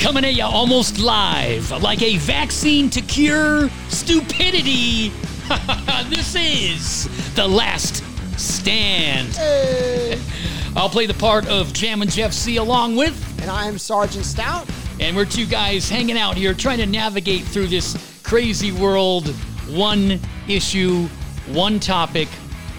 coming at you almost live, like a vaccine to cure stupidity. this is The Last Stand. I'll play the part of Jam and Jeff C along with, And I am Sergeant Stout. and we're two guys hanging out here trying to navigate through this crazy world, one issue, one topic,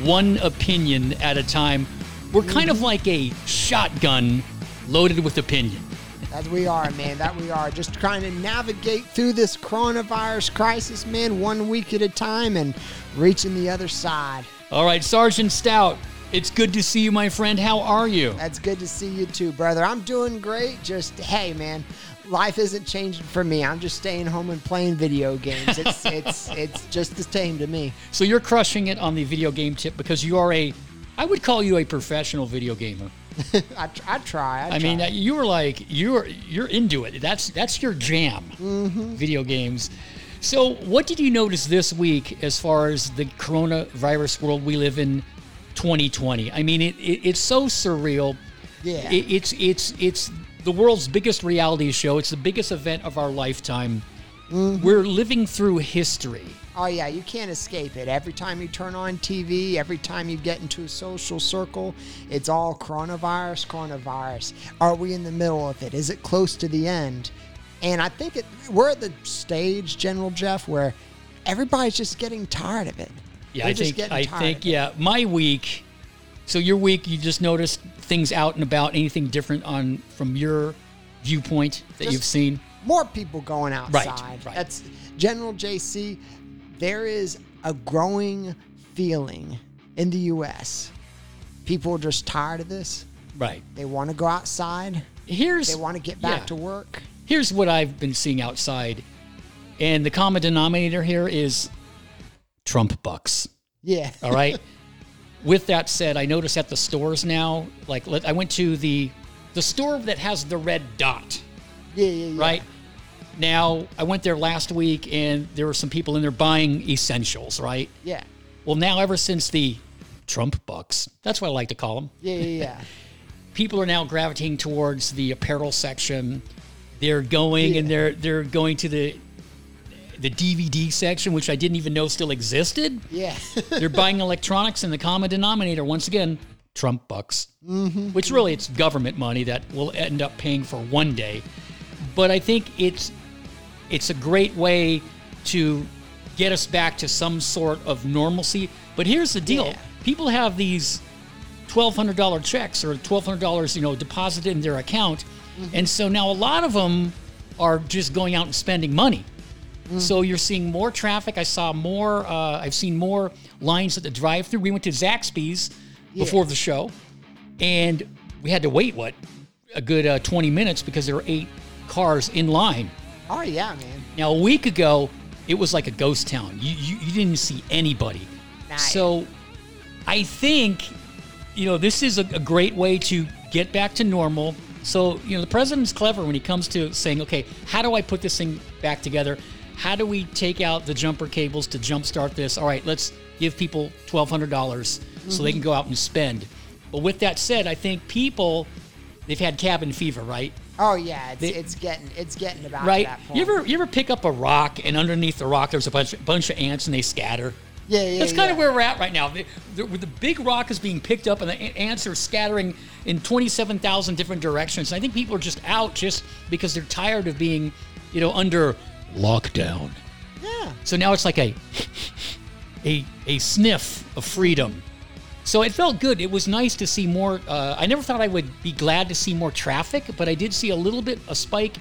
one opinion at a time. We're kind of like a shotgun loaded with opinion. That we are, man. That we are. Just trying to navigate through this coronavirus crisis, man, one week at a time and reaching the other side. All right, Sergeant Stout, it's good to see you, my friend. How are you? That's good to see you too, brother. I'm doing great. Just hey, man, life isn't changing for me. I'm just staying home and playing video games. It's it's it's just the same to me. So you're crushing it on the video game tip because you are a, I would call you a professional video gamer. I, tr- I try. I, I mean, you were like you're you're into it. That's that's your jam. Mm-hmm. Video games. So, what did you notice this week as far as the coronavirus world we live in, 2020? I mean, it, it it's so surreal. Yeah. It, it's it's it's the world's biggest reality show. It's the biggest event of our lifetime. Mm-hmm. We're living through history. Oh yeah, you can't escape it. Every time you turn on TV, every time you get into a social circle, it's all coronavirus, coronavirus. Are we in the middle of it? Is it close to the end? And I think it, we're at the stage, General Jeff, where everybody's just getting tired of it. Yeah, They're I just think getting I tired think of it. yeah. My week. So your week, you just noticed things out and about. Anything different on from your viewpoint that Just- you've seen? more people going outside. right. That's General JC. There is a growing feeling in the U.S. People are just tired of this. Right. They want to go outside. Here's They want to get back yeah. to work. Here's what I've been seeing outside, and the common denominator here is Trump bucks. Yeah. All right. With that said, I notice at the stores now, like I went to the the store that has the red dot. Yeah, yeah, yeah. right? Now, I went there last week and there were some people in there buying essentials, right? Yeah. Well, now, ever since the Trump bucks, that's what I like to call them, Yeah, yeah, yeah. people are now gravitating towards the apparel section. They're going and they're they're going to the the DVD section, which I didn't even know still existed. yeah. They're buying electronics, and the common denominator once again, Trump bucks, mm-hmm. which really it's government money that we'll end up paying for one day. But I think it's it's a great way to get us back to some sort of normalcy. But here's the deal: Yeah. people have these twelve hundred dollar checks or twelve hundred dollars, you know, deposited in their account, and so now a lot of them are just going out and spending money. So you're seeing more traffic. I saw more. Uh, I've seen more lines at the drive-through. We went to Zaxby's before the show, and we had to wait what a good uh, 20 minutes because there were eight cars in line. Oh yeah, man. Now a week ago, it was like a ghost town. You you, you didn't see anybody. Nice. So I think you know this is a, a great way to get back to normal. So you know the president's clever when he comes to saying, okay, how do I put this thing back together? How do we take out the jumper cables to jumpstart this? All right, let's give people twelve hundred dollars so they mm-hmm. can go out and spend. But with that said, I think people they've had cabin fever, right? Oh yeah, it's, They- it's getting it's getting about right? that point. You ever you ever pick up a rock and underneath the rock there's a bunch bunch of ants and they scatter? Yeah, yeah. That's kind yeah. of where we're at right now. The, the, the big rock is being picked up and the ants are scattering in 27,000 different directions. And I think people are just out just because they're tired of being, you know, under lockdown. Yeah. So now it's like a a a sniff of freedom. So it felt good. It was nice to see more. Uh, I never thought I would be glad to see more traffic, but I did see a little bit a spike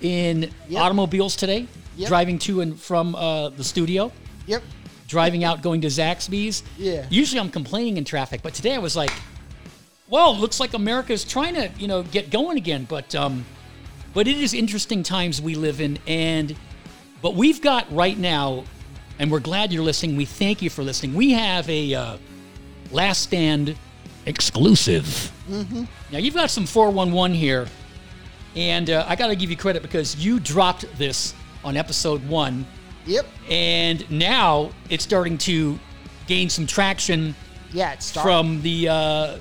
in Yep. automobiles today, Yep. driving to and from uh, the studio, Yep. driving out, going to Zaxby's. Yeah. Usually I'm complaining in traffic, but today I was like, "Well, looks like America is trying to, you know, get going again." But um, but it is interesting times we live in, and but we've got right now, and we're glad you're listening. We thank you for listening. We have a uh, Last Stand exclusive. Now you've got some 411 here, and uh, I got to give you credit because you dropped this on episode one, Yep. and now it's starting to gain some traction Yeah, it's starting. from the uh,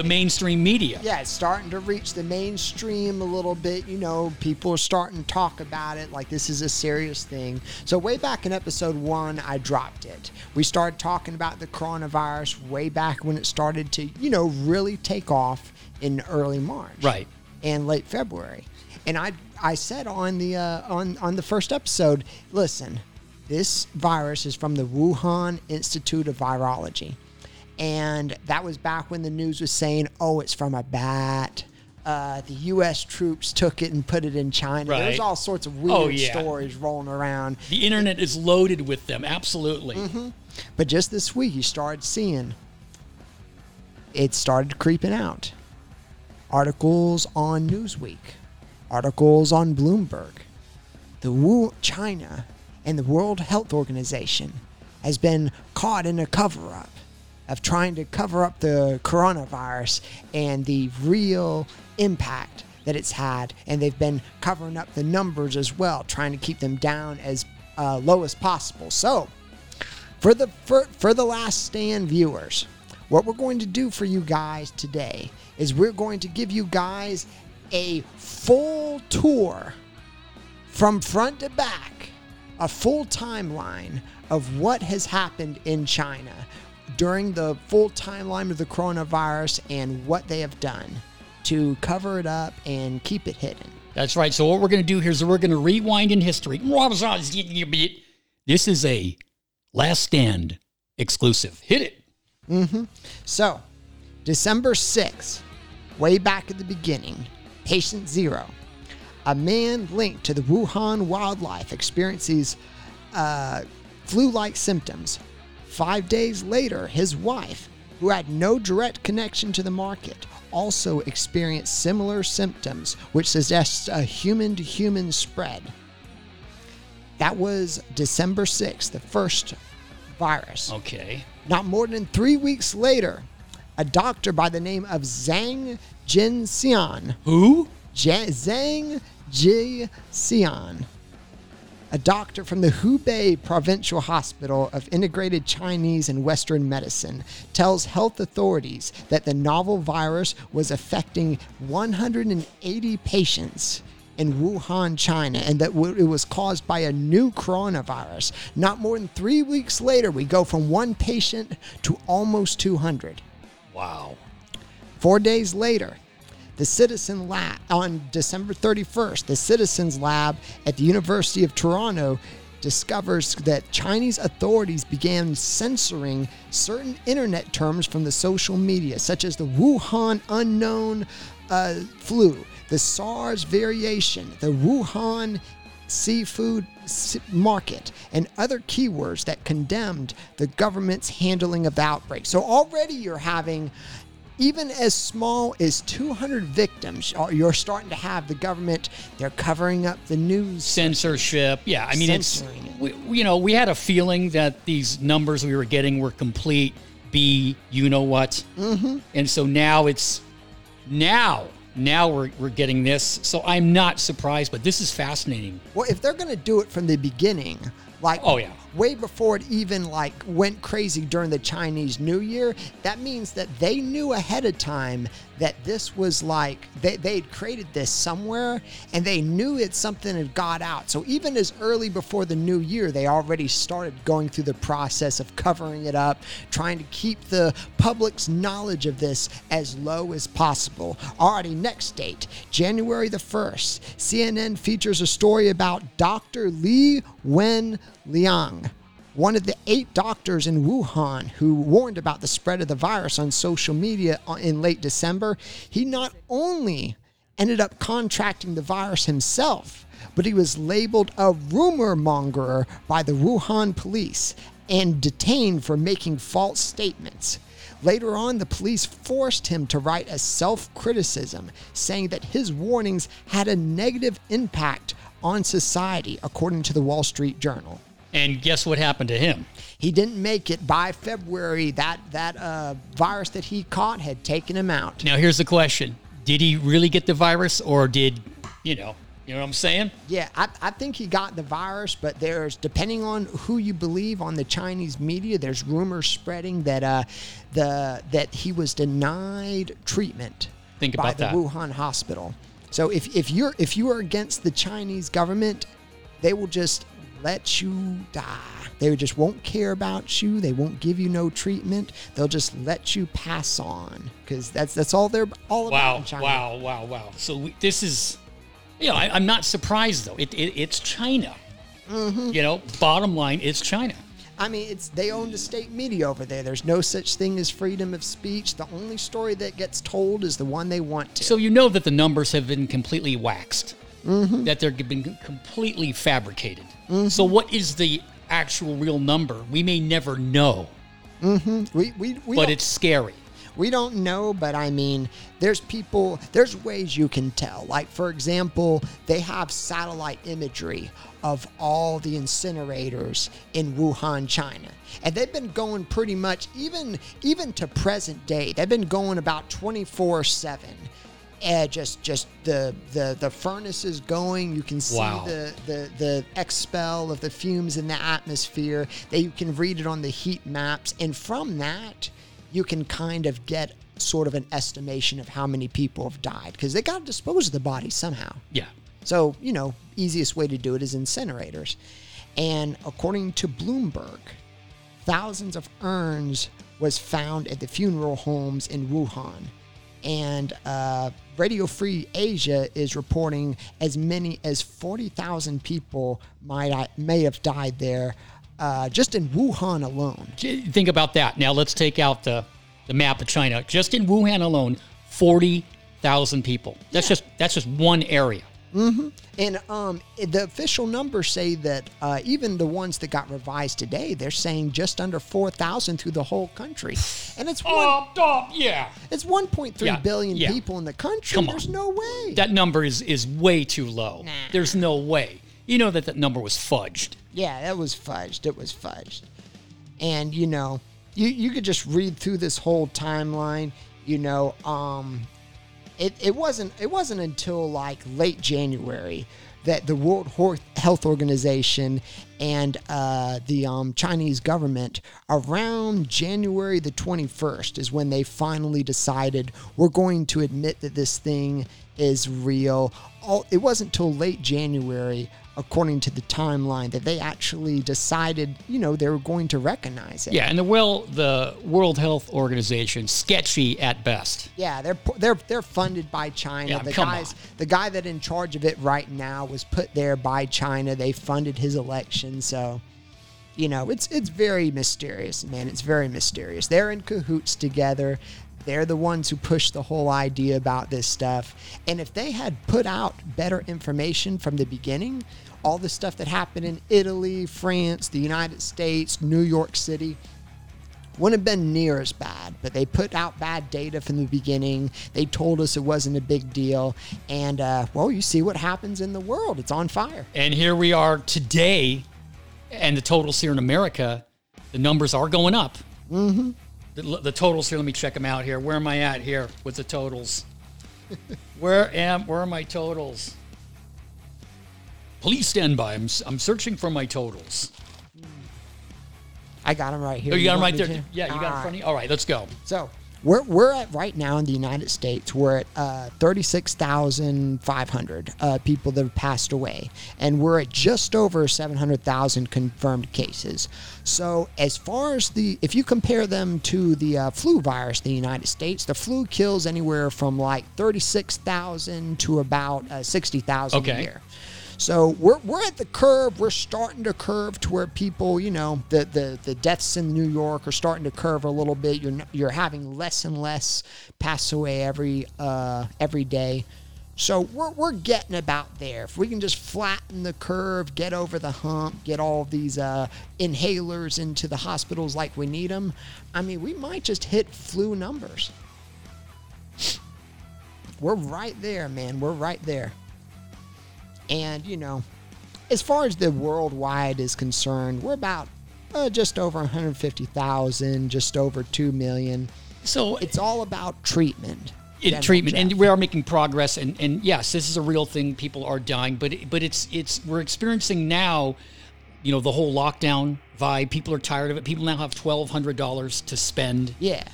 the mainstream media. Yeah, it's starting to reach the mainstream a little bit. You know, people are starting to talk about it like this is a serious thing. So, way back in episode one, I dropped it. We started talking about the coronavirus way back when it started to, you know, really take off in early March. Right. And late February. And I I said on the uh, on on the first episode, listen, this virus is from the Wuhan Institute of Virology. And that was back when the news was saying, oh, it's from a bat. Uh, the U.S. troops took it and put it in China. Right. There's all sorts of weird Oh, yeah. stories rolling around. The internet is loaded with them. Absolutely. Mm-hmm. But just this week, you started seeing it started creeping out. Articles on Newsweek, articles on Bloomberg. The Wu China and the World Health Organization has been caught in a cover up of trying to cover up the coronavirus and the real impact that it's had. And they've been covering up the numbers as well, trying to keep them down as uh, low as possible. So, for the for, for the last stand viewers what we're going to do for you guys today is we're going to give you guys a full tour from front to back a full timeline of what has happened in China during the full timeline of the coronavirus and what they have done to cover it up and keep it hidden. That's right. So what we're going to do here is we're going to rewind in history. This is a Last Stand exclusive. Hit it. Mm-hmm. So, December 6th, way back at the beginning, patient zero, a man linked to the Wuhan wildlife experiences uh, flu like symptoms. Five days later, his wife, who had no direct connection to the market, also experienced similar symptoms, which suggests a human to human spread. That was December 6th, the first virus. Okay. Not more than three weeks later, a doctor by the name of Zhang Jinxian, Who? Ja- Zhang Jixian, a doctor from the Hubei Provincial Hospital of Integrated Chinese and Western Medicine, tells health authorities that the novel virus was affecting 180 patients in Wuhan, China, and that it was caused by a new coronavirus. Not more than three weeks later, we go from one patient to almost 200. Wow. Four days later, the Citizen Lab, on December 31st, the Citizens Lab at the University of Toronto discovers that Chinese authorities began censoring certain internet terms from the social media, such as the Wuhan unknown uh, flu, the SARS variation, the Wuhan seafood market, and other keywords that condemned the government's handling of the outbreak. So already you're having even as small as 200 victims, you're starting to have the government, they're covering up the news. Censorship. Yeah. I mean, it's, Censoring it. we, we- you know, we had a feeling that these numbers we were getting were complete B, you know what? Mm-hmm. And so now it's, now, now we're, we're getting this. So I'm not surprised, but this is fascinating. Well, if they're going to do it from the beginning, like Oh, yeah. Way before it even like went crazy during the Chinese New Year, that means that they knew ahead of time that this was like they they'd created this somewhere and they knew it's something had got out. So even as early before the new year, they already started going through the process of covering it up, trying to keep the public's knowledge of this as low as possible. Alrighty, next date, January the 1st. CNN features a story about Dr. Li Wen Liang, one of the eight doctors in Wuhan who warned about the spread of the virus on social media uh, in late December. He not only ended up contracting the virus himself, but he was labeled a rumor mongerer by the Wuhan police and detained for making false statements. Later on, the police forced him to write a self criticism, saying that his warnings had a negative impact on society, according to the Wall Street Journal. And guess what happened to him? He didn't make it by February. That that uh, virus that he caught had taken him out. Now, here's the question Did he really get the virus, or did, you know, You know what I'm saying? Yeah, I, I think he got the virus, but there's depending on who you believe on the Chinese media, there's rumors spreading that uh, the that he was denied treatment Think by about the that. Wuhan hospital. So if, if you're if you are against the Chinese government, they will just let you die. They just won't care about you. They won't give you no treatment. They'll just let you pass on because that's that's all they're all about Wow, wow, wow, wow. So we, this is, you know, I, I'm not surprised though. It, it it's China. Mm-hmm. You know, bottom line, it's China. I mean, it's they own the state media over there. There's no such thing as freedom of speech. The only story that gets told is the one they want to. So you know that the numbers have been completely waxed, Mm-hmm. that they're been completely fabricated. So what is the actual real number? We may never know, we we we but it's scary. we don't know, but I mean, there's people. There's ways you can tell. Like for example, they have satellite imagery of all the incinerators in Wuhan, China. And they've been going pretty much even even to present day. They've been going about 24/7. And just just the the the furnace is going. You can see Wow. the the the expel of the fumes in the atmosphere. That you can read it on the heat maps, and from that, you can kind of get sort of an estimation of how many people have died because they got to dispose of the body somehow. Yeah. So, you know, easiest way to do it is incinerators. And according to Bloomberg, thousands of urns was found at the funeral homes in Wuhan. And uh, Radio Free Asia is reporting as many as 40,000 people might may have died there uh, just in Wuhan alone. Think about that. Now let's take out the, the map of China. Just in Wuhan alone, forty thousand people. That's just that's just one area. And um, the official numbers say that uh, even the ones that got revised today, they're saying just under 4,000 through the whole country. And it's one, Oh, oh, yeah. it's 1.3 billion Yeah, yeah. people in the country. Come on. There's no way. That number is is way too low. There's no way. You know that that number was fudged. Yeah, that was fudged. It was fudged. And you know, you you could just read through this whole timeline. You know, um, it, it wasn't it wasn't until like late January that the World Health Organization and uh, the um, Chinese government around January the 21st is when they finally decided we're going to admit that this thing is real. All, it wasn't till late January, according to the timeline, that they actually decided, you know, they were going to recognize it. Yeah, and the well the World Health Organization sketchy at best. Yeah, they're they're they're funded by China. Yeah, the come guys, on. the guy that in charge of it right now was put there by China. They funded his election, so you know it's it's very mysterious, man. It's very mysterious. They're in cahoots together. They're the ones who push the whole idea about this stuff. And if they had put out better information from the beginning, all the stuff that happened in Italy, France, the United States, New York City, wouldn't have been near as bad, but they put out bad data from the beginning. They told us it wasn't a big deal. And, uh, well, you see what happens in the world. It's on fire. And here we are today, and the totals here in America, the numbers are going up. Mm-hmm. The, the totals here, let me check them out here. Where am I at here with the totals? where am where are my totals? Please stand by. I'm, s- I'm searching for my totals. I got them right here. Oh, you got them right there. to? Yeah, you got them in All front of ah. you. All right, let's go. So we're, we're at right now in the United States, we're at uh, 36,500 uh, people that have passed away. And we're at just over 700,000 confirmed cases. So, as far as the, if you compare them to the uh, flu virus in the United States, the flu kills anywhere from like 36,000 to about uh, 60,000 a year. So we're, we're at the curve. We're starting to curve to where people, you know, the, the, the deaths in New York are starting to curve a little bit. You're you're having less and less pass away every uh, every day. So we're, we're getting about there. If we can just flatten the curve, get over the hump, get all these uh, inhalers into the hospitals like we need them, I mean, we might just hit flu numbers. We're right there, man. We're right there. And, you know, as far as the worldwide is concerned, we're about uh, just over 150,000, just over 2 million. So It's all about treatment. in Dental treatment, Jeff. and we are making progress. And, and yes, this is a real thing. People are dying, but it- but it's it's we're experiencing now. You know the whole lockdown vibe. People are tired of it. People now have twelve hundred dollars to spend. yeah,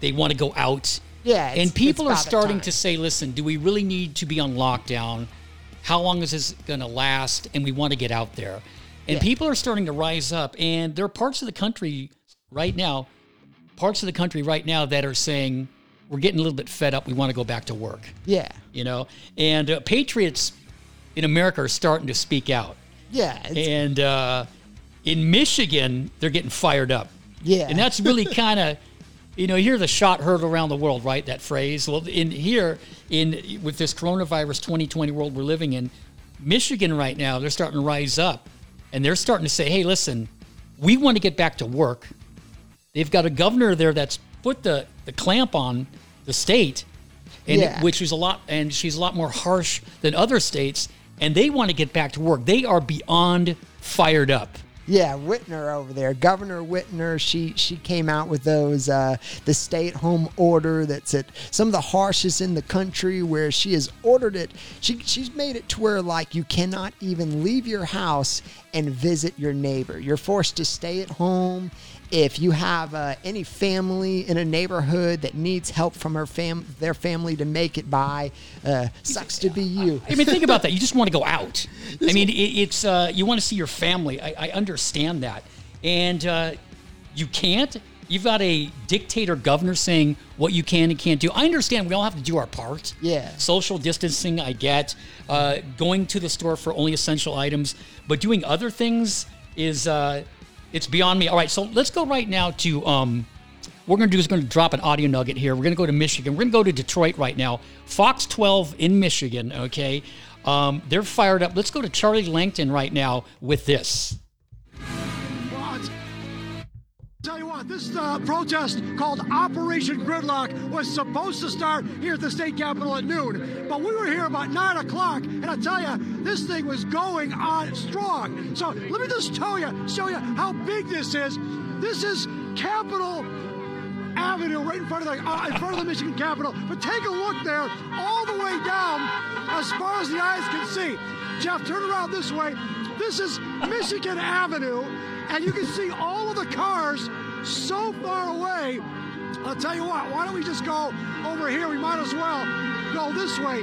They want to go out. Yeah, it's- and people it's are starting to say, "Listen, do we really need to be on lockdown? How long is this going to last?" And we want to get out there. And Yeah. people are starting to rise up. And there are parts of the country right now, parts of the country right now that are saying, "We're getting a little bit fed up. We want to go back to work." yeah, You know, and uh, patriots in America are starting to speak out. yeah. And uh, in Michigan, they're getting fired up. Yeah. And that's really kind of, you know, you hear the shot heard around the world, right? That phrase. Well, in here, in with this coronavirus 2020 world we're living in, Michigan right now, they're starting to rise up, and they're starting to say, "Hey, listen, we want to get back to work." They've got a governor there that's put the the clamp on the state, and Yeah. which is a lot, and she's a lot more harsh than other states, and they want to get back to work. They are beyond fired up. Yeah, Whitmer over there, Governor Whitmer. She she came out with those uh, the stay-at-home order that's at some of the harshest in the country, where she has ordered it. She she's made it to where like you cannot even leave your house and visit your neighbor. You're forced to stay at home. If you have uh, any family in a neighborhood that needs help from her fam their family to make it by, uh, sucks to be you. I mean, think about that. You just want to go out. I mean, it, it's uh, you want to see your family. I, I understand that, and uh, you can't. You've got a dictator governor saying what you can and can't do. I understand. We all have to do our part. Yeah. Social distancing, I get. Uh, going to the store for only essential items, but doing other things is uh, it's beyond me. All right, so let's go right now to. Um, we're going to do is going to drop an audio nugget here. We're going to go to Michigan. We're going to go to Detroit right now. Fox 12 in Michigan, okay? Um, they're fired up. Let's go to Charlie Langton right now with this. Tell you what, this uh, protest called Operation Gridlock was supposed to start here at the state capitol at noon, but we were here about 9 o'clock, and I tell you, this thing was going on strong. So let me just tell you, show you how big this is. This is Capitol Avenue right in front of the uh, in front of the Michigan Capitol. But take a look there, all the way down, as far as the eyes can see. Jeff, turn around this way. This is Michigan Avenue, and you can see all of the cars so far away. I'll tell you what. Why don't we just go over here? We might as well go this way.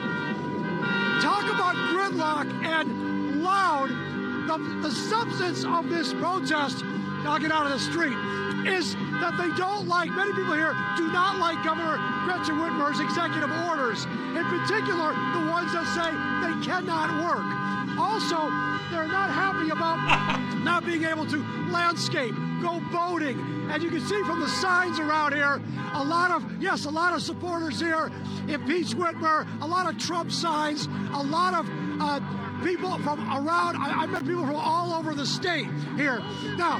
Talk about gridlock and loud. The, the substance of this protest, I'll get out of the street, is that they don't like, many people here do not like Governor Gretchen Whitmer's executive orders. In particular, the ones that say they cannot work. Also, they're not happy about not being able to landscape, go boating. And you can see from the signs around here, a lot of, yes, a lot of supporters here. in Impeach Whitmer, a lot of Trump signs, a lot of uh, people from around, I, I met people from all over the state here. Now,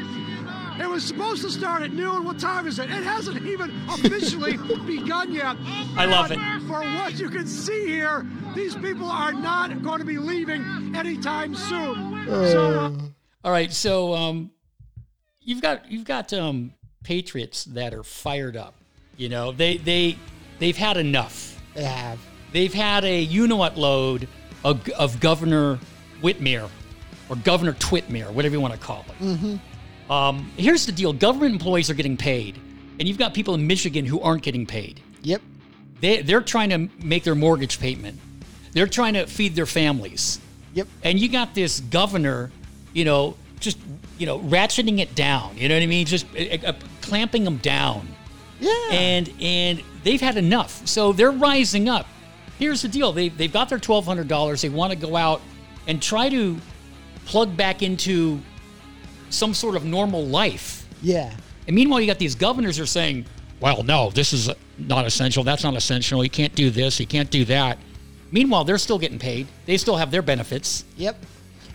it was supposed to start at noon. What time is it? It hasn't even officially begun yet. I love it. For what you can see here, these people are not going to be leaving anytime soon. So, uh, All right, so um, you've got you've got um, patriots that are fired up. You know, they they they've had enough. They have. They've had a you know what load of, of Governor Whitmer or Governor Twitmer, whatever you want to call it. Mm-hmm. Um, here's the deal: government employees are getting paid, and you've got people in Michigan who aren't getting paid. Yep. They they're trying to make their mortgage payment. They're trying to feed their families. Yep. And you got this governor, you know, just you know, ratcheting it down. You know what I mean? Just uh, uh, clamping them down. Yeah. And and they've had enough. So they're rising up. Here's the deal: they they've got their twelve hundred dollars. They want to go out and try to plug back into some sort of normal life. yeah. And meanwhile, you got these governors who are saying, well, no, this is not essential. That's not essential. You can't do this. You can't do that. Meanwhile, they're still getting paid. They still have their benefits. Yep.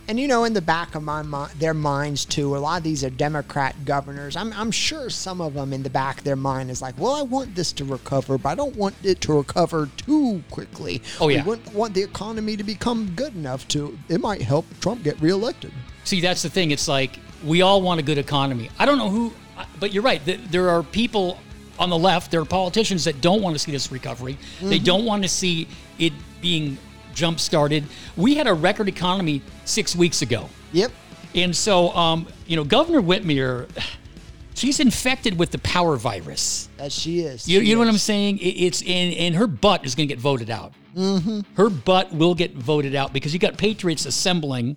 And you know, in the back of my mi- their minds too, a lot of these are Democrat governors. I'm, I'm sure some of them in the back of their mind is like, well, I want this to recover, but I don't want it to recover too quickly. Oh, yeah. We wouldn't want the economy to become good enough to. It might help Trump get reelected. See, that's the thing. It's like we all want a good economy. I don't know who, but you're right. There are people on the left, there are politicians that don't want to see this recovery. They don't want to see it being jump started. We had a record economy six weeks ago. Yep. And so, um, you know, Governor Whitmer, she's infected with the power virus. As she is. You, She you know what I'm saying? It, it's and, and her butt is going to get voted out. Mm-hmm. Her butt will get voted out because you got patriots assembling,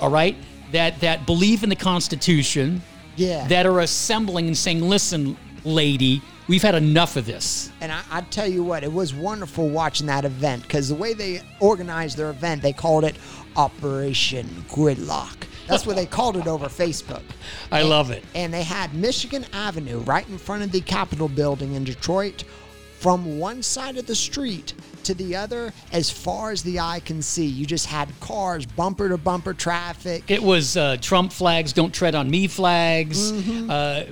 all right, that that believe in the Constitution, Yeah. that are assembling and saying, "Listen, lady, we've had enough of this." And I, I tell you what, it was wonderful watching that event because the way they organized their event, they called it Operation Gridlock. That's what they called it over Facebook. I love it. And they had Michigan Avenue right in front of the Capitol building in Detroit. From one side of the street to the other, as far as the eye can see, you just had cars, bumper to bumper traffic. It was uh, Trump flags, don't tread on me flags, Mm-hmm. uh,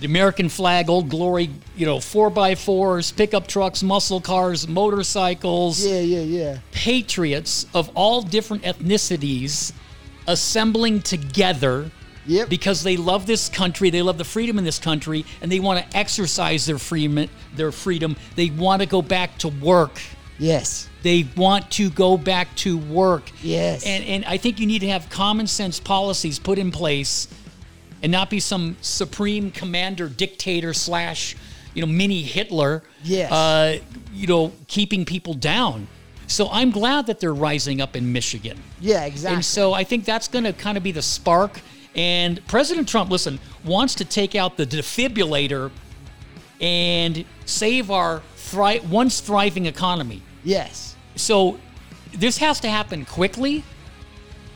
the American flag, Old Glory, you know, four by fours, pickup trucks, muscle cars, motorcycles. yeah, yeah, yeah. patriots of all different ethnicities assembling together Yep. because they love this country, they love the freedom in this country, and they want to exercise their freedom. Their freedom. They want to go back to work. Yes. They want to go back to work. Yes. And and I think you need to have common sense policies put in place, and not be some supreme commander, dictator slash, you know, mini Hitler. Yes. Uh, you know, keeping people down. So I'm glad that they're rising up in Michigan. Yeah, exactly. And so I think that's going to kind of be the spark. And President Trump, listen, wants to take out the defibrillator and save our thri- once thriving economy. yes. So this has to happen quickly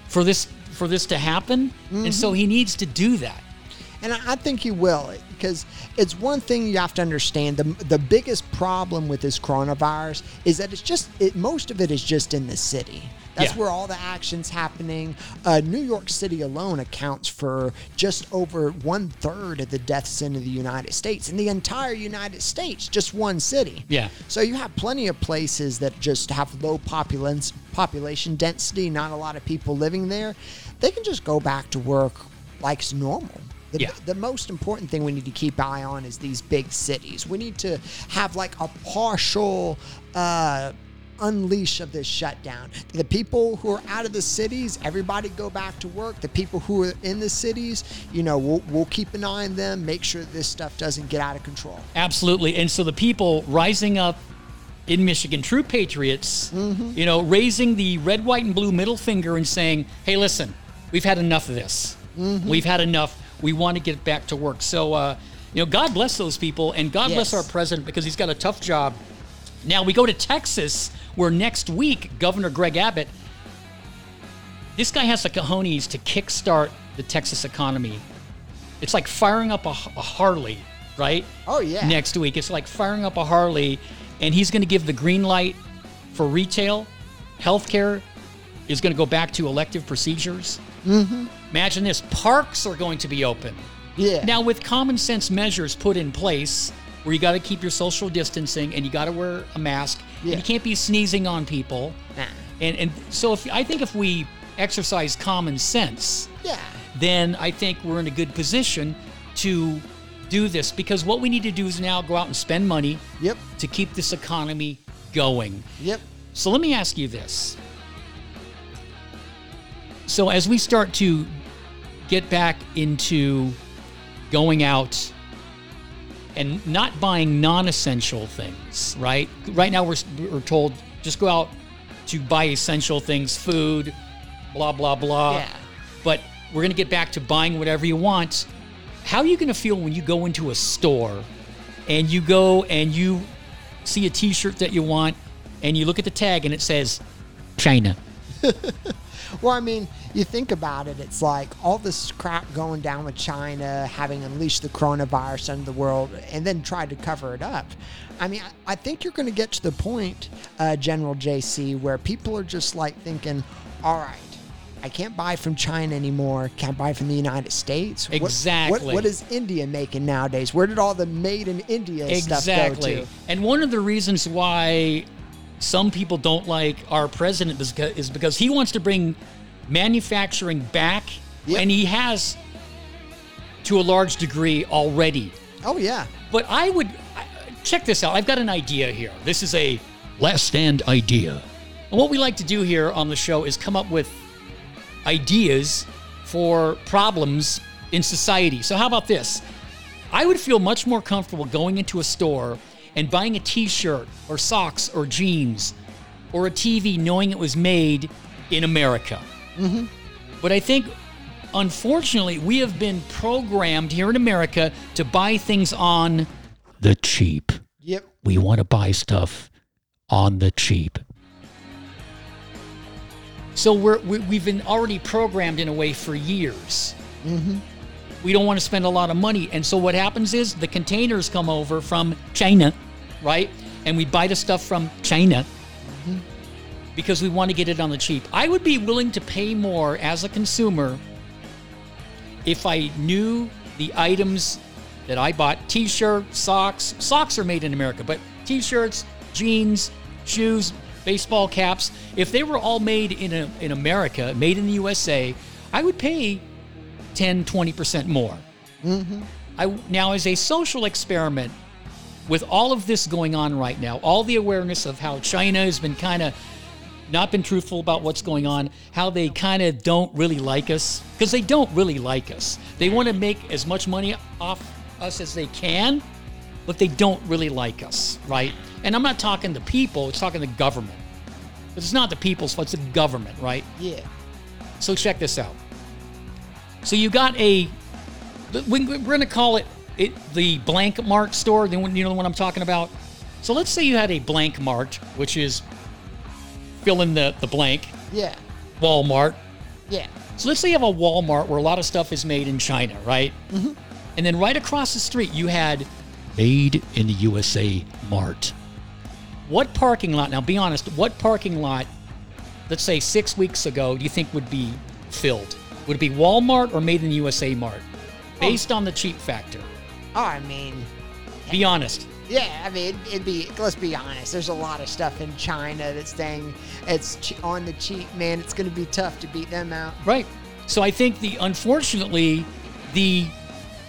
for this for this to happen, and so mm-hmm. he needs to do that. And I think he will because it's one thing you have to understand. The, the biggest problem with this coronavirus is that it's just, it, most of it is just in the city. That's Yeah. where all the action's happening. Uh, New York City alone accounts for just over one third of the deaths in the United States. In the entire United States, just one city. Yeah. So you have plenty of places that just have low population population density, not a lot of people living there. They can just go back to work like it's normal. The, Yeah. the most important thing we need to keep eye on is these big cities. We need to have like a partial uh, unleash of this shutdown. The people who are out of the cities, everybody go back to work. The people who are in the cities, you know, we'll, we'll keep an eye on them, make sure this stuff doesn't get out of control. Absolutely. And so the people rising up in Michigan, true patriots, you know, raising the red, white, and blue middle finger and saying, hey, listen, we've had enough of this. We've had enough. We want to get back to work. So, uh, you know, God bless those people and God bless our president because he's got a tough job. Now we go to Texas, where next week, Governor Greg Abbott, this guy has the cojones to kickstart the Texas economy. It's like firing up a, a Harley, right? Oh, yeah. Next week, it's like firing up a Harley, and he's going to give the green light for retail, healthcare is going to go back to elective procedures. Mm-hmm. Imagine this: parks are going to be open. Yeah. Now, with common sense measures put in place, where you got to keep your social distancing and you got to wear a mask, Yeah. and you can't be sneezing on people. Nah. And and so if I think if we exercise common sense, Yeah. then I think we're in a good position to do this because what we need to do is now go out and spend money Yep. to keep this economy going. Yep. So let me ask you this. So as we start to get back into going out and not buying non-essential things, right? Right now we're, we're told just go out to buy essential things, food, blah blah blah. Yeah. But we're going to get back to buying whatever you want. How are you going to feel when you go into a store and you go and you see a t-shirt that you want and you look at the tag and it says China. Well, I mean, you think about it, it's like all this crap going down with China, having unleashed the coronavirus on the world, and then tried to cover it up. I mean, I, I think you're going to get to the point, uh, General JC, where people are just like thinking, all right, I can't buy from China anymore. Can't buy from the United States. What- What, Exactly. what is India making nowadays? Where did all the made in India stuff go to? And one of the reasons why some people don't like our president is because, he wants to bring manufacturing back, Yep. and he has to a large degree already. Oh, yeah. But I would, check this out. I've got an idea here. This is a last stand idea. And what we like to do here on the show is come up with ideas for problems in society. So, how about this? I would feel much more comfortable going into a store and buying a t shirt or socks or jeans or a TV knowing it was made in America. Mm-hmm. But I think, unfortunately, we have been programmed here in America to buy things on the cheap. Yep. We want to buy stuff on the cheap. So we're, we, we've been already programmed in a way for years. We don't want to spend a lot of money. And so what happens is the containers come over from China, right? And we buy the stuff from China because we want to get it on the cheap. I would be willing to pay more as a consumer if I knew the items that I bought t-shirts, socks. Socks are made in America, but t-shirts, jeans, shoes, baseball caps, if they were all made in a, in America, made in the USA, I would pay 10, 20% more. Mm-hmm. I now as a social experiment with all of this going on right now, all the awareness of how China has been kind of not been truthful about what's going on, how they kind of don't really like us, because they don't really like us. They want to make as much money off us as they can, but they don't really like us, right? And I'm not talking the people, it's talking the government. But it's not the people's fault, it's the government, right? Yeah. So check this out. So you got a, we're going to call it, it the blank mart store. The one- You know the one I'm talking about. So let's say you had a blank mart, which is fill in the the blank Yeah. Walmart. Yeah. So let's say you have a Walmart where a lot of stuff is made in China, right? Mm-hmm. And then right across the street you had made in the USA Mart. What parking lot? Now, be honest. What parking lot? Let's say six weeks ago, do you think would be filled? Would it be Walmart or Made in the USA Mart? Based on the cheap factor. Oh, I mean, Be honest. yeah. I mean, it'd be. Let's be honest. There's a lot of stuff in China that's saying it's on the cheap, man. It's going to be tough to beat them out. Right. So I think the unfortunately the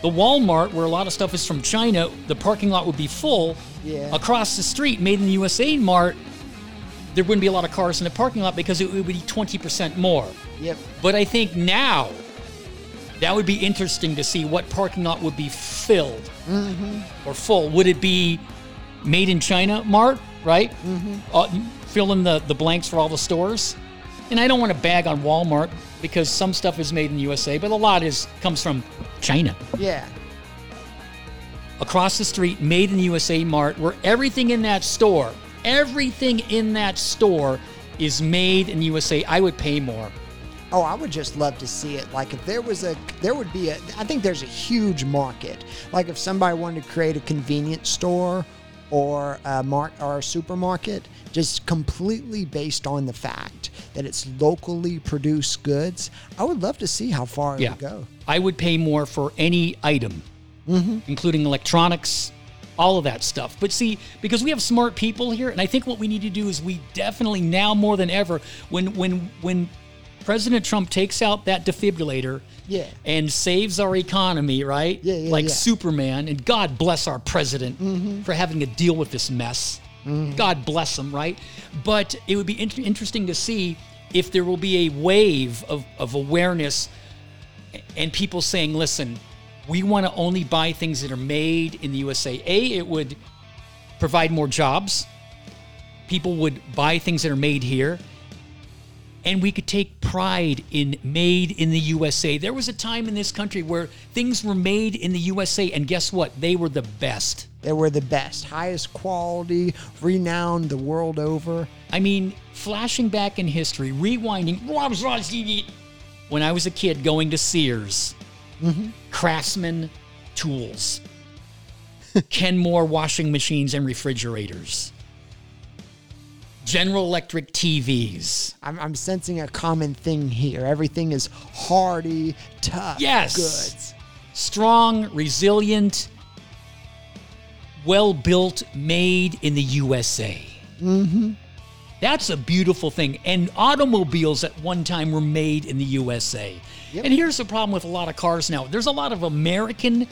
the Walmart where a lot of stuff is from China, the parking lot would be full. Yeah. Across the street, made in the USA Mart, there wouldn't be a lot of cars in the parking lot because it would be 20% more. Yep. But I think now that would be interesting to see what parking lot would be filled or full. Would it be made in China Mart, right? Uh, fill in the, the blanks for all the stores. And I don't want to bag on Walmart because some stuff is made in the USA, but a lot is comes from China. Yeah. Across the street, made in the USA Mart, where everything in that store, everything in that store is made in the USA. I would pay more. Oh, I would just love to see it. Like if there was a, there would be a. I think there's a huge market. Like if somebody wanted to create a convenience store or a mark or a supermarket, just completely based on the fact that it's locally produced goods. I would love to see how far it Yeah. would go. I would pay more for any item, mm-hmm. including electronics, all of that stuff. But see, because we have smart people here, and I think what we need to do is we definitely now more than ever, when when when President Trump takes out that defibrillator Yeah. and saves our economy, right? Yeah, yeah, like yeah. Superman, and God bless our president Mm-hmm. for having to deal with this mess. God bless him, right? But it would be in- interesting to see if there will be a wave of, of awareness and people saying, listen, we want to only buy things that are made in the USA. A, it would provide more jobs. People would buy things that are made here. And we could take pride in made in the USA. There was a time in this country where things were made in the USA, and guess what? They were the best. They were the best, highest quality, renowned the world over. I mean, flashing back in history, rewinding. When I was a kid going to Sears, mm-hmm. Craftsman tools, Kenmore washing machines and refrigerators, General Electric TVs. I'm, I'm sensing a common thing here. Everything is hardy, tough Yes. goods. Strong, resilient, well built, made in the USA. Mm-hmm. That's a beautiful thing. And automobiles at one time were made in the USA. Yep. And here's the problem with a lot of cars now there's a lot of American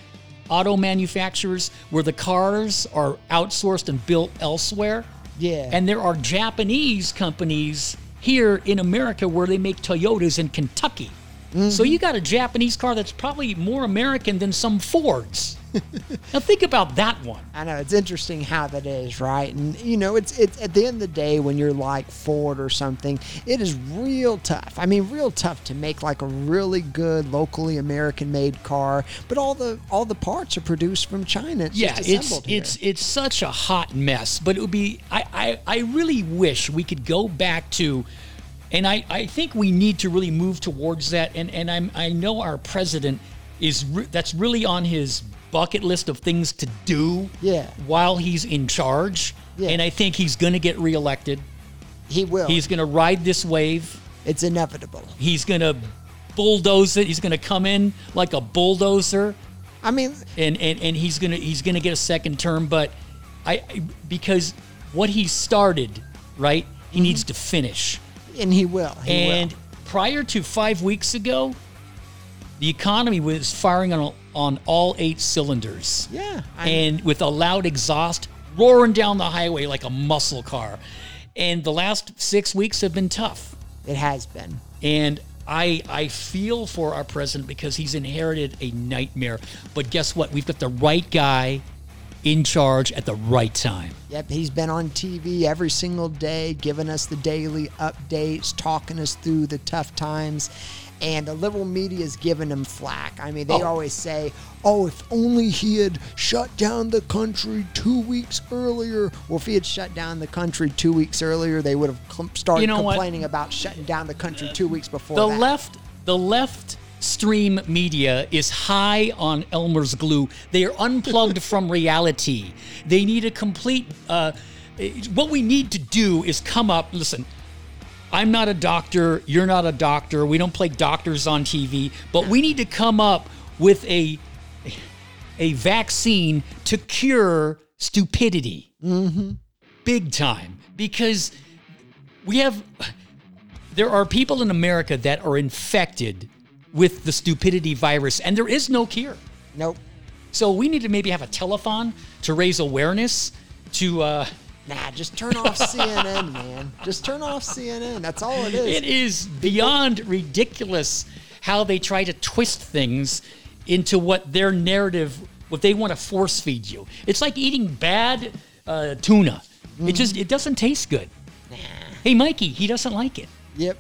auto manufacturers where the cars are outsourced and built elsewhere. Yeah. And there are Japanese companies here in America where they make Toyotas in Kentucky. So you got a Japanese car that's probably more American than some Fords. now think about that one. I know it's interesting how that is, right? And you know, it's it's at the end of the day when you're like Ford or something, it is real tough. I mean, real tough to make like a really good locally American-made car, but all the all the parts are produced from China. It's yeah, just it's here. it's it's such a hot mess. But it would be I, I I really wish we could go back to, and I I think we need to really move towards that. And and I'm I know our president is re- that's really on his bucket list of things to do. Yeah. While he's in charge, Yeah. and I think he's going to get reelected. he will. He's going to ride this wave. it's inevitable. He's going to bulldoze it. He's going to come in like a bulldozer I mean, and and, and he's gonna he's gonna get a second term, but I I- because what he started, right? He mm-hmm. needs to finish. And he will. He And will. prior to five weeks ago, the economy was firing on on all eight cylinders. Yeah, I- and with a loud exhaust roaring down the highway like a muscle car. And the last six weeks have been tough. It has been. And I I feel for our president because he's inherited a nightmare. But guess what? We've got the right guy in charge at the right time. Yep, he's been on TV every single day, giving us the daily updates, talking us through the tough times. And the liberal media is giving him flack. I mean, they Oh. always say, oh, if only he had shut down the country two weeks earlier. Well, if he had shut down the country two weeks earlier, they would have started You know what? complaining about shutting down the country two weeks before The that. left the left stream media is high on Elmer's glue. They are unplugged from reality. They need a complete uh, what we need to do is come up listen I'm not a doctor. You're not a doctor. We don't play doctors on TV, but we need to come up with a a vaccine to cure stupidity. Mm-hmm. Big time, because we have there are people in America that are infected with the stupidity virus, and there is no cure. Nope. So we need to maybe have a telethon to raise awareness to. Uh, Nah, just turn off CNN, man. Just turn off CNN. That's all it is. It is beyond ridiculous how they try to twist things into what their narrative, what they want to force feed you. It's like eating bad uh, tuna. It just it doesn't taste good. Nah. Hey, Mikey, he doesn't like it. Yep.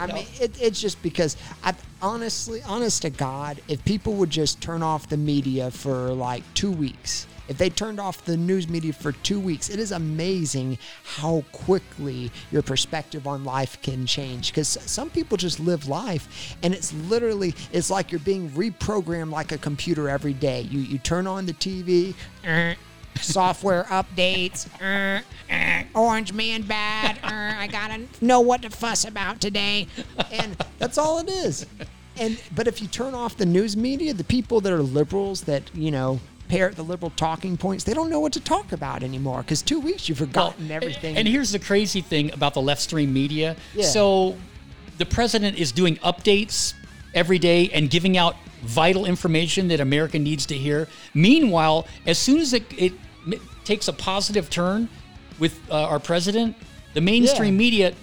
I know? mean, it, it's just because I honestly, honest to God, if people would just turn off the media for like two weeks, if they turned off the news media for two weeks, it is amazing how quickly your perspective on life can change. Because some people just live life, and it's literally, it's like you're being reprogrammed like a computer every day. You you turn on the TV. "Er, software updates. er, er, Orange man bad. er, I gotta know what to fuss about today, and that's all it is. And but if you turn off the news media, the people that are liberals that you know parrot the liberal talking points, they don't know what to talk about anymore. Because two weeks you've forgotten everything. And here's the crazy thing about the left stream media. Yeah. So the president is doing updates every day and giving out vital information that America needs to hear. Meanwhile, as soon as it, it takes a positive turn with uh, our president, the mainstream Yeah. media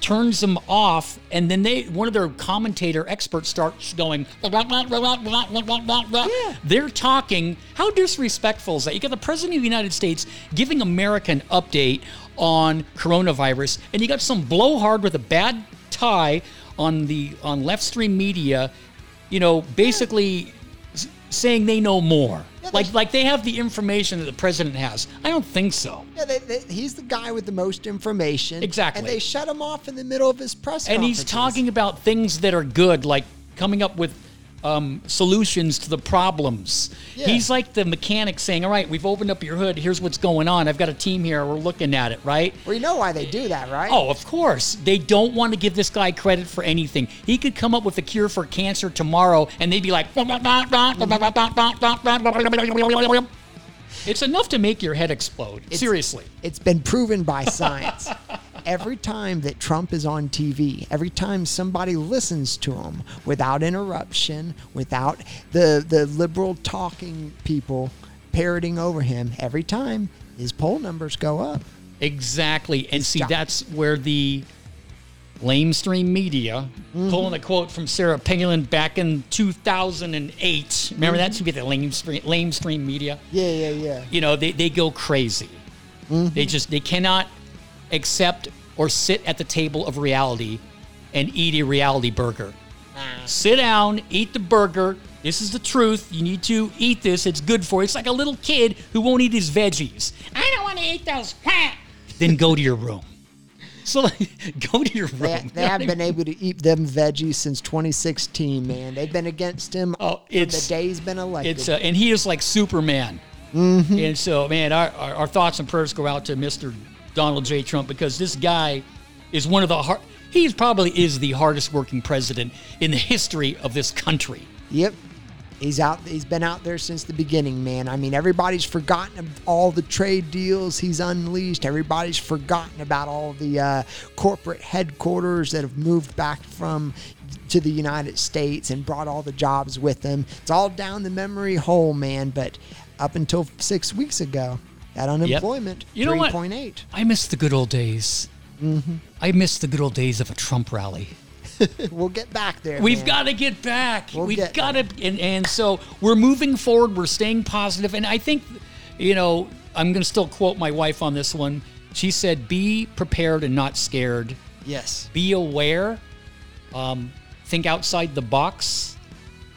turns them off and then they one of their commentator experts starts going Yeah. they're talking how disrespectful is that you got the president of the united states giving america an update on coronavirus and you got some blowhard with a bad tie on the on left stream media you know basically s- saying they know more Yeah, like like they have the information that the president has i don't think so yeah, they, they, he's the guy with the most information. Exactly. And they shut him off in the middle of his press and he's conferences. talking about things that are good, like coming up with um, solutions to the problems. Yeah. He's like the mechanic saying, "All right, we've opened up your hood. Here's what's going on. I've got a team here. We're looking at it, right?" Well, you know why they do that, right? Oh, of course. They don't want to give this guy credit for anything. He could come up with a cure for cancer tomorrow, and they'd be like, "It's enough to make your head explode." Seriously. It's been proven by science. Every time that Trump is on TV, every time somebody listens to him without interruption, without the the liberal talking people parroting over him, every time his poll numbers go up. Exactly. And see, that's where the lamestream media, Mm-hmm. pulling a quote from Sarah Palin back in 2008. Remember that? Should be the lamestream, lamestream media. Yeah, yeah, yeah. You know, they, they go crazy. Mm-hmm. They just, they cannot accept or sit at the table of reality and eat a reality burger. Sit down, eat the burger. This is the truth. You need to eat this. It's good for you. It's like a little kid who won't eat his veggies. I don't want to eat those. then go to your room. So like, go to your room. They, they have been able to eat them veggies since 2016, man. They've been against him Oh, it's- the day he's been elected. It's uh, and he is like Superman. Mm-hmm. And so, man, our, our, our thoughts and prayers go out to Mr. Donald J. Trump because this guy is one of the hard. He probably is the hardest working president in the history of this country. Yep. He's out. He's been out there since the beginning, man. I mean, everybody's forgotten all the trade deals he's unleashed. Everybody's forgotten about all the uh, corporate headquarters that have moved back from to the United States and brought all the jobs with them. It's all down the memory hole, man. But up until six weeks ago, that unemployment You know what? 3.8. I miss the good old days. Mm-hmm. I miss the good old days of a Trump rally. We'll get back there. We've got to get back. We'll We've got to, and, and so we're moving forward. We're staying positive, and I think, you know, I'm going to still quote my wife on this one. She said, "Be prepared and not scared. Yes. Be aware. Um, think outside the box.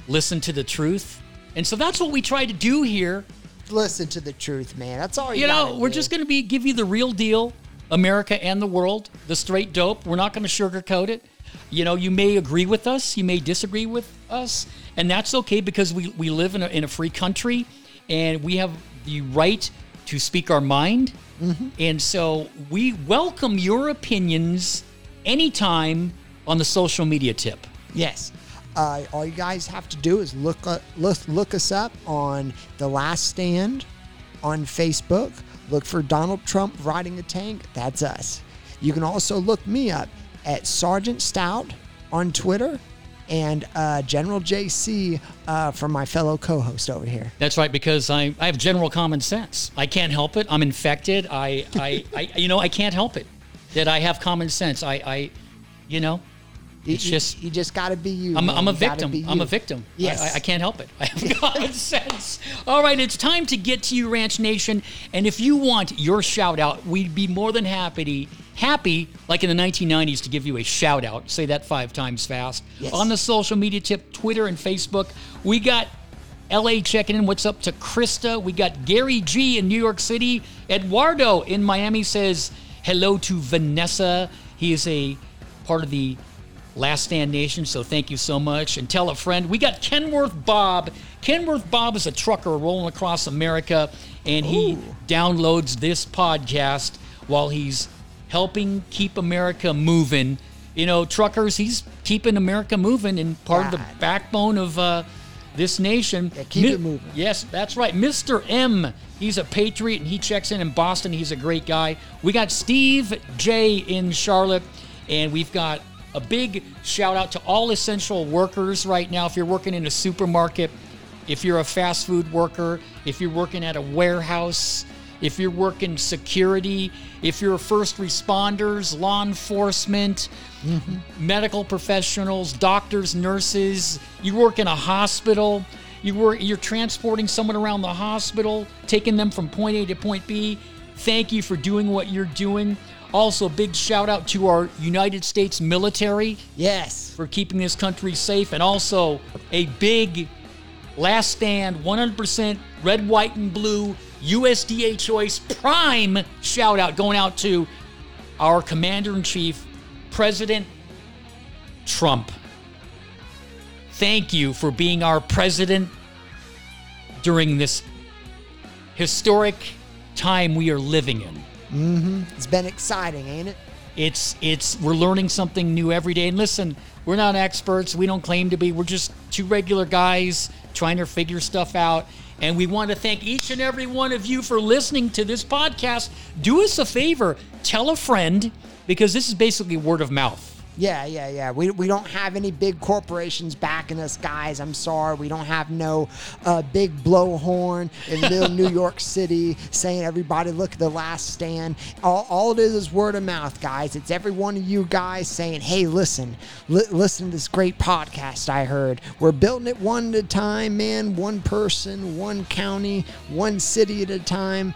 Listen to the truth." And so that's what we try to do here. Listen to the truth, man. That's all you, You know, we're do. just going to be give you the real deal, America and the world, the straight dope. We're not going to sugarcoat it. You know, you may agree with us, you may disagree with us, and that's okay because we, we live in a, in a free country and we have the right to speak our mind. Mm-hmm. And so we welcome your opinions anytime on the social media tip. Yes. Uh, all you guys have to do is look up, look look us up on the Last Stand on Facebook. Look for Donald Trump riding a tank. That's us. You can also look me up at Sergeant Stout on Twitter and uh, General JC uh, from my fellow co-host over here. That's right, because I, I have general common sense. I can't help it. I'm infected. I, I, I you know, I can't help it. That I have common sense. I, I you know, It's you, just- you just got to be you. I'm. I'm a You victim. I'm a victim. I- Yes. I, I can't help it. I have common sense. All right, it's time to get to you, Ranch Nation. And if you want your shout out, we'd be more than happy, happy, like in the 1990s, to give you a shout out. Say that five times fast. Yes. On the social media tip, Twitter and Facebook. We got LA checking in. What's up to Krista? We got Gary G in New York City. Eduardo in Miami says hello to Vanessa. He is a part of the Last Stand Nation, so thank you so much. And tell a friend. We got Kenworth Bob. Kenworth Bob is a trucker rolling across America, and he downloads this podcast while he's helping keep America moving. You know, truckers, he's keeping America moving and part of the backbone of uh, this nation. Yeah, keep it moving. Yes, that's right. Mr. M, he's a patriot and he checks in in Boston. He's a great guy. We got Steve J in Charlotte, and we've got a big shout out to all essential workers right now. If you're working in a supermarket, if you're a fast food worker, if you're working at a warehouse, if you're working security, if you're first responders, law enforcement, medical professionals, doctors, nurses, you work in a hospital, you work you're transporting someone around the hospital, taking them from point A to point B. Thank you for doing what you're doing. Also, big shout out to our United States military Yes. for keeping this country safe, and also a big last stand 100% red, white, and blue USDA choice prime shout out going out to our commander in chief, President Trump. Thank you for being our president during this historic time we are living in. Mm-hmm. It's been exciting, ain't it? It's it's we're learning something new every day. And listen, we're not experts. We don't claim to be. We're just two regular guys trying to figure stuff out. And we want to thank each and every one of you for listening to this podcast. Do us a favor, tell a friend, because this is basically word of mouth. Yeah, yeah, yeah. We, we don't have any big corporations backing us, guys. I'm sorry. We don't have no uh, big blowhorn in of New York City saying, everybody, look at the last stand. All, all it is is word of mouth, guys. It's every one of you guys saying, hey, listen, li- listen to this great podcast I heard. We're building it one at a time, man. One person, one county, one city at a time.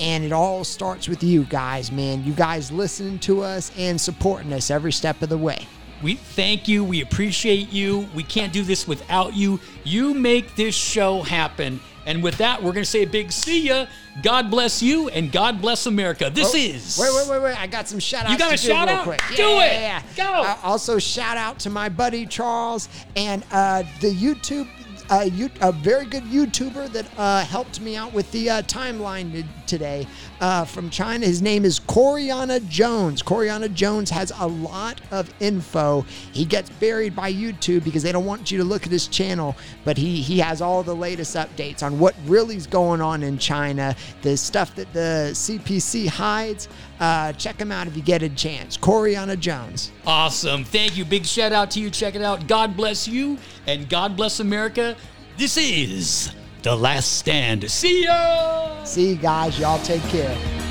And it all starts with you guys, man. You guys listening to us and supporting us every step of the way. We thank you. We appreciate you. We can't do this without you. You make this show happen. And with that, we're going to say a big see ya. God bless you and God bless America. This Oh, is. Wait, wait, wait, wait. I got some shout outs. You got a to shout out? Quick. Do Yeah, it. yeah, yeah. Go. Uh, also, shout out to my buddy Charles and uh, the YouTube. Uh, you, a very good YouTuber that uh, helped me out with the uh, timeline today uh, from China. His name is Coriana Jones. Coriana Jones has a lot of info. He gets buried by YouTube because they don't want you to look at his channel, but he, he has all the latest updates on what really is going on in China, the stuff that the CPC hides. Uh, check him out if you get a chance. Coriana Jones. Awesome. Thank you. Big shout out to you. Check it out. God bless you and God bless America. This is The Last Stand. See ya. See you guys. Y'all take care.